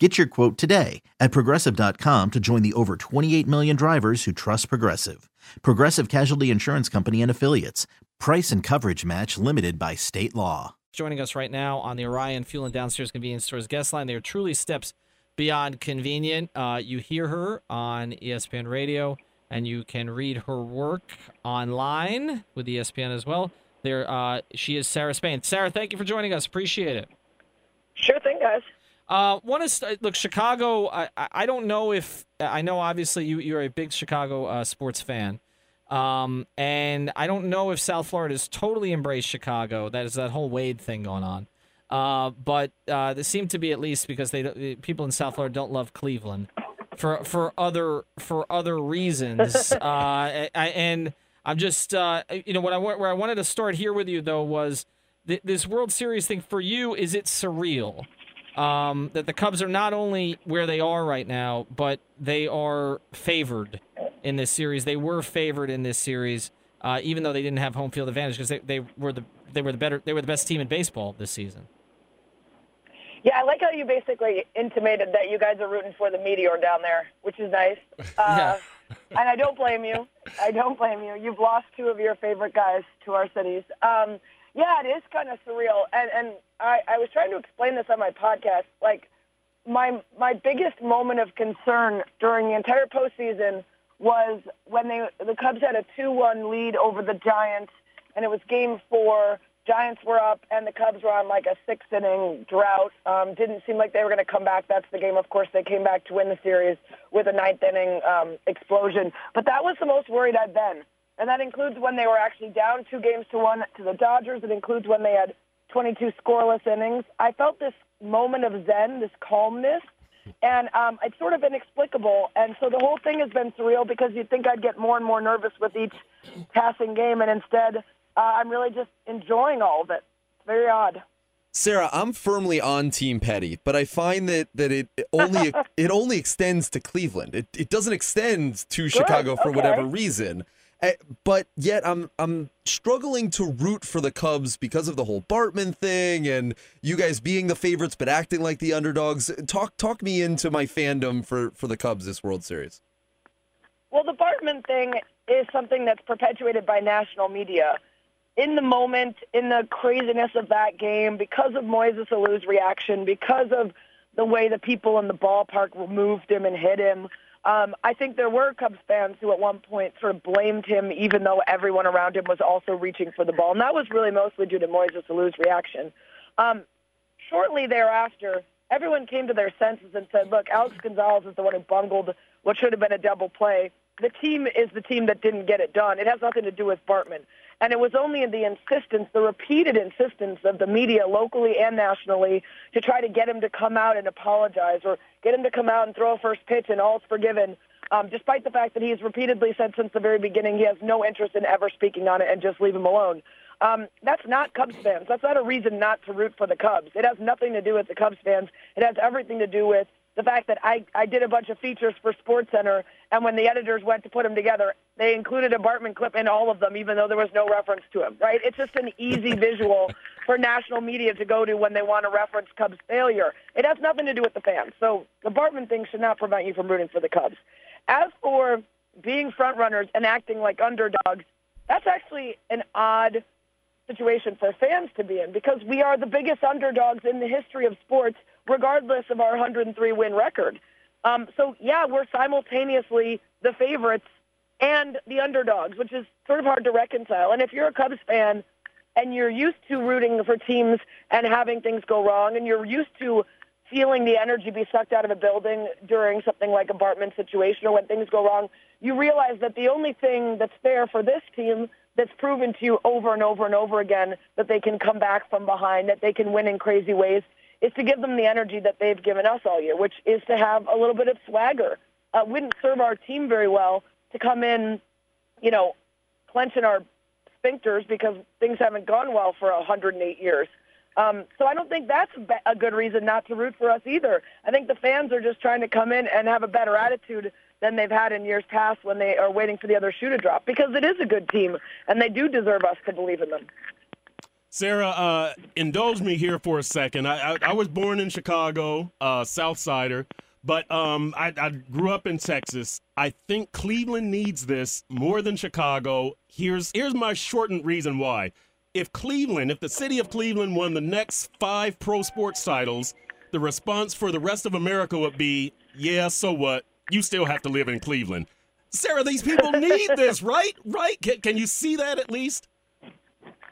Get your quote today at progressive.com to join the over 28 million drivers who trust Progressive. Progressive Casualty Insurance Company and Affiliates. Price and coverage match limited by state law. Joining us right now on the Orion Fuel and Downstairs Convenience Stores guest line. They are truly steps beyond convenient. Uh, you hear her on ESPN Radio, and you can read her work online with ESPN as well. There, uh, she is Sarah Spain. Sarah, thank you for joining us. Appreciate it. Sure thing, guys. Uh, one is look Chicago. I I don't know if I know. Obviously, you you're a big Chicago uh, sports fan, um, and I don't know if South Florida has totally embraced Chicago. That is that whole Wade thing going on. Uh, but uh, there seem to be at least because they people in South Florida don't love Cleveland for for other for other reasons. uh, I, and I'm just uh, you know what I where I wanted to start here with you though was th- this World Series thing for you. Is it surreal? Um, that the Cubs are not only where they are right now, but they are favored in this series. They were favored in this series, uh, even though they didn't have home field advantage because they, they were the they were the better they were the best team in baseball this season. Yeah, I like how you basically intimated that you guys are rooting for the meteor down there, which is nice. Uh, yeah. and I don't blame you. I don't blame you. You've lost two of your favorite guys to our cities. Um, yeah, it is kind of surreal, and and I, I was trying to explain this on my podcast. Like, my my biggest moment of concern during the entire postseason was when they the Cubs had a two-one lead over the Giants, and it was Game Four. Giants were up, and the Cubs were on like a six-inning drought. Um, didn't seem like they were going to come back. That's the game. Of course, they came back to win the series with a ninth-inning um, explosion. But that was the most worried I've been and that includes when they were actually down two games to one to the Dodgers. It includes when they had 22 scoreless innings. I felt this moment of zen, this calmness, and um, it's sort of inexplicable. And so the whole thing has been surreal because you'd think I'd get more and more nervous with each passing game, and instead, uh, I'm really just enjoying all of it. It's very odd. Sarah, I'm firmly on Team Petty, but I find that that it only it only extends to Cleveland. It it doesn't extend to Chicago for okay. whatever reason. Eh, But yet I'm I'm struggling to root for the Cubs because of the whole Bartman thing and you guys being the favorites but acting like the underdogs. Talk talk me into my fandom for for the Cubs this World Series. Well, the Bartman thing is something that's perpetuated by national media. In the moment, in the craziness of that game, because of Moises Alou's reaction, because of the way the people in the ballpark removed him and hit him, um, I think there were Cubs fans who at one point sort of blamed him, even though everyone around him was also reaching for the ball. And that was really mostly due to Moises Alou's reaction. Um, shortly thereafter, everyone came to their senses and said, look, Alex Gonzalez is the one who bungled what should have been a double play. The team is the team that didn't get it done. It has nothing to do with Bartman. And it was only in the insistence, the repeated insistence of the media, locally and nationally, to try to get him to come out and apologize or get him to come out and throw a first pitch and all's forgiven, um, despite the fact that he has repeatedly said since the very beginning he has no interest in ever speaking on it and just leave him alone. Um, that's not Cubs fans. That's not a reason not to root for the Cubs. It has nothing to do with the Cubs fans. It has everything to do with the fact that I, I did a bunch of features for SportsCenter, and when the editors went to put them together, they included a Bartman clip in all of them, even though there was no reference to him. Right? It's just an easy visual for national media to go to when they want to reference Cubs' failure. It has nothing to do with the fans. So the Bartman thing should not prevent you from rooting for the Cubs. As for being front runners and acting like underdogs, that's actually an odd situation for fans to be in because we are the biggest underdogs in the history of sports, regardless of our 103 win record. Um, so, yeah, we're simultaneously the favorites and the underdogs, which is sort of hard to reconcile. And if you're a Cubs fan and you're used to rooting for teams and having things go wrong, and you're used to feeling the energy be sucked out of a building during something like a Bartman situation or when things go wrong, you realize that the only thing that's fair for this team that's proven to you over and over and over again that they can come back from behind, that they can win in crazy ways, is to give them the energy that they've given us all year, which is to have a little bit of swagger. Uh, wouldn't serve our team very well to come in, you know, clenching our sphincters because things haven't gone well for 108 years. Um, so I don't think that's a good reason not to root for us either. I think the fans are just trying to come in and have a better attitude than they've had in years past when they are waiting for the other shoe to drop because it is a good team and they do deserve us to believe in them. Sarah, uh, indulge me here for a second. I, I, I was born in Chicago, uh, South Sider, but um, I, I grew up in Texas. I think Cleveland needs this more than Chicago. Here's here's my shortened reason why. If Cleveland, if the city of Cleveland won the next five pro sports titles, the response for the rest of America would be, yeah, so what? You still have to live in Cleveland. Sarah, these people need this, right? Right? Can, can you see that at least?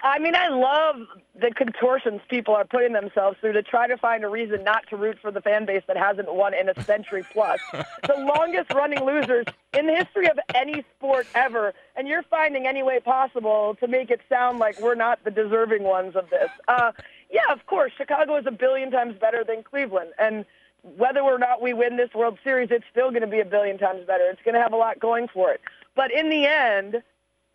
I mean, I love the contortions people are putting themselves through to try to find a reason not to root for the fan base that hasn't won in a century plus. the longest running losers in the history of any sport ever. And you're finding any way possible to make it sound like we're not the deserving ones of this. Uh, yeah, of course, Chicago is a billion times better than Cleveland. And whether or not we win this World Series, it's still going to be a billion times better. It's going to have a lot going for it. But in the end,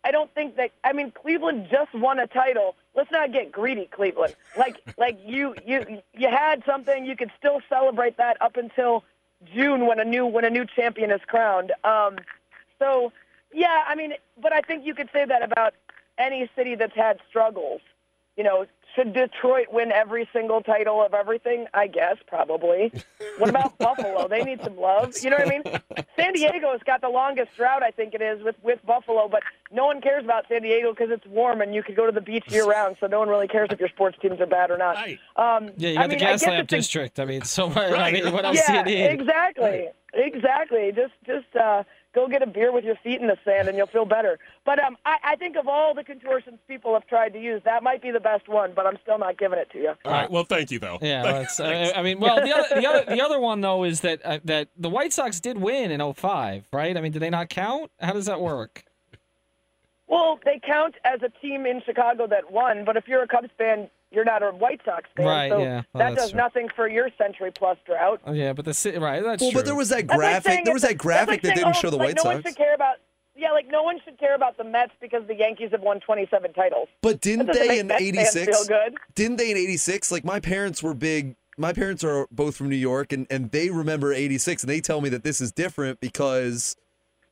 I don't think that. I mean, Cleveland just won a title. Let's not get greedy, Cleveland. Like, like you, you, you had something. You could still celebrate that up until June when a new when a new champion is crowned. Um, so, yeah, I mean, but I think you could say that about any city that's had struggles. You know, should Detroit win every single title of everything? I guess probably. What about Buffalo? They need some love. You know what I mean? San Diego's got the longest drought, I think it is, with with Buffalo. But no one cares about San Diego because it's warm and you can go to the beach year round. So no one really cares if your sports teams are bad or not. Right. Um, yeah, you got I mean, the Gaslamp District. I mean, so right. I mean, what else yeah, do you need? Exactly. Right. Exactly. Just just. uh go get a beer with your feet in the sand and you'll feel better. But um, I, I think of all the contortions people have tried to use, that might be the best one. But I'm still not giving it to you. All right. Well, thank you though. Yeah. That's, uh, I mean, well, the other, the other the other one though is that uh, that the White Sox did win in 05, right? I mean, do they not count? How does that work? Well, they count as a team in Chicago that won, but if you're a Cubs fan, you're not a White Sox fan. Right, so yeah. Well, that does true. nothing for your century plus drought. Oh, yeah, but the city, right, that's well, true. but there was that graphic. Like there was that graphic like that didn't oh, show the like White no Sox. One should care about, yeah, like no one should care about the Mets because the Yankees have won 27 titles. But didn't they in '86? Didn't they in '86? Like my parents were big. My parents are both from New York, and and they remember '86, and they tell me that this is different because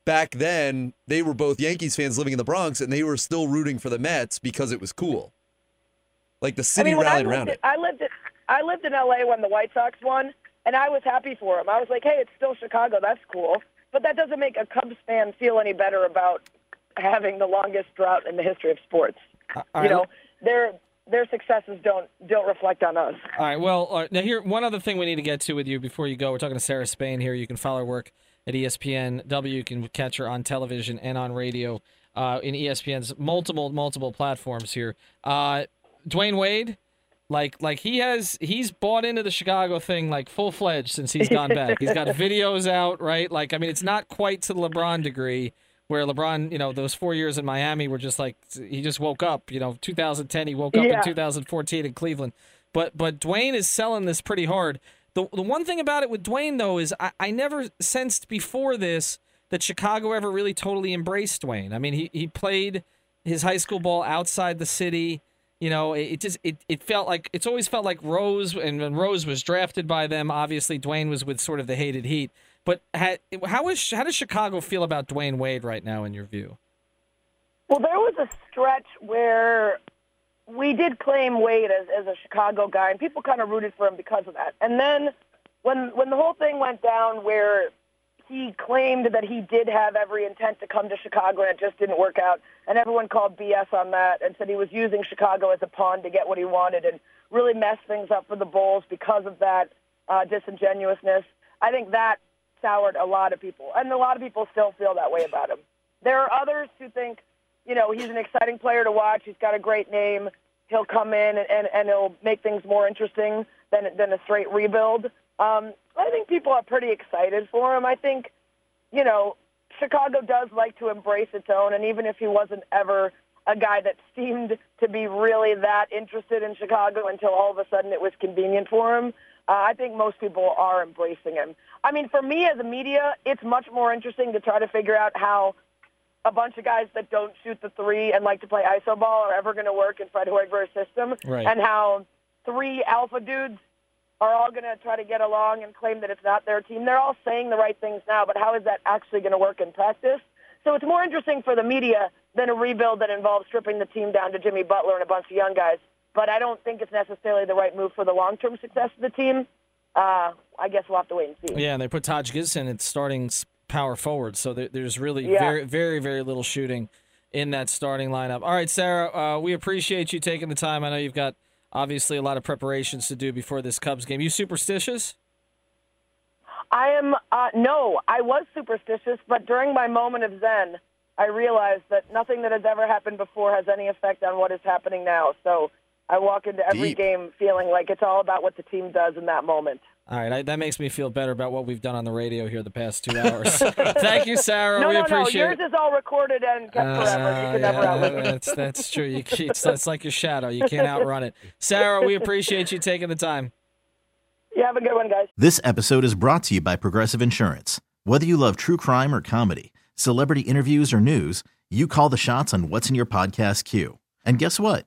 back then they were both Yankees fans living in the Bronx, and they were still rooting for the Mets because it was cool. Like the city I mean, rallied I around it. I lived in, I lived in LA when the White Sox won, and I was happy for them. I was like, hey, it's still Chicago. That's cool. But that doesn't make a Cubs fan feel any better about having the longest drought in the history of sports. Uh, you know, their their successes don't don't reflect on us. All right. Well, uh, now here one other thing we need to get to with you before you go. We're talking to Sarah Spain here. You can follow her work at ESPN W. You can catch her on television and on radio uh, in ESPN's multiple multiple platforms here. Uh, Dwyane Wade, like like he has he's bought into the Chicago thing like full fledged since he's gone back. he's got videos out, right? Like I mean, it's not quite to the LeBron degree where LeBron, you know, those four years in Miami were just like he just woke up. You know, 2010 he woke up yeah. in 2014 in Cleveland. But but Dwyane is selling this pretty hard. The the one thing about it with Dwyane though is I, I never sensed before this that Chicago ever really totally embraced Dwyane. I mean, he he played his high school ball outside the city. You know, it, just it, it felt like it's always felt like Rose and when Rose was drafted by them, obviously Dwyane was with sort of the hated Heat. But had, how is how does Chicago feel about Dwyane Wade right now in your view? Well, there was a stretch where we did claim Wade as, as a Chicago guy, and people kind of rooted for him because of that. And then when when the whole thing went down, where he claimed that he did have every intent to come to Chicago and it just didn't work out. And everyone called BS on that and said he was using Chicago as a pawn to get what he wanted and really mess things up for the Bulls because of that uh, disingenuousness. I think that soured a lot of people. And a lot of people still feel that way about him. There are others who think, you know, he's an exciting player to watch. He's got a great name. He'll come in and, and, and he'll make things more interesting than, than a straight rebuild. Um, I think people are pretty excited for him. I think, you know, Chicago does like to embrace its own, and even if he wasn't ever a guy that seemed to be really that interested in Chicago until all of a sudden it was convenient for him, uh, I think most people are embracing him. I mean, for me as a media, it's much more interesting to try to figure out how a bunch of guys that don't shoot the three and like to play iso ball are ever going to work in Fred Hoiberg's system, Right. and how three alpha dudes are all going to try to get along and claim that it's not their team. They're all saying the right things now, but how is that actually going to work in practice? So it's more interesting for the media than a rebuild that involves stripping the team down to Jimmy Butler and a bunch of young guys. But I don't think it's necessarily the right move for the long-term success of the team. Uh, I guess we'll have to wait and see. Yeah, and they put Taj Gibson at starting power forward, so there, there's really Yeah. very, very, very little shooting in that starting lineup. All right, Sarah, uh, we appreciate you taking the time. I know you've got obviously a lot of preparations to do before this Cubs game. You superstitious? I am uh, no, I was superstitious, but during my moment of zen, I realized that nothing that has ever happened before has any effect on what is happening now. So I walk into every Deep. game feeling like it's all about what the team does in that moment. All right, I, that makes me feel better about what we've done on the radio here the past two hours. Thank you, Sarah. no, we no, no. Yours is all recorded and kept forever. You Uh, can never yeah, outlive it. that's that's true. You, can't- it's, it's like your shadow. You can't outrun it. Sarah, we appreciate you taking the time. You have a good one, guys. This episode is brought to you by Progressive Insurance. Whether you love true crime or comedy, celebrity interviews or news, you call the shots on what's in your podcast queue. And guess what?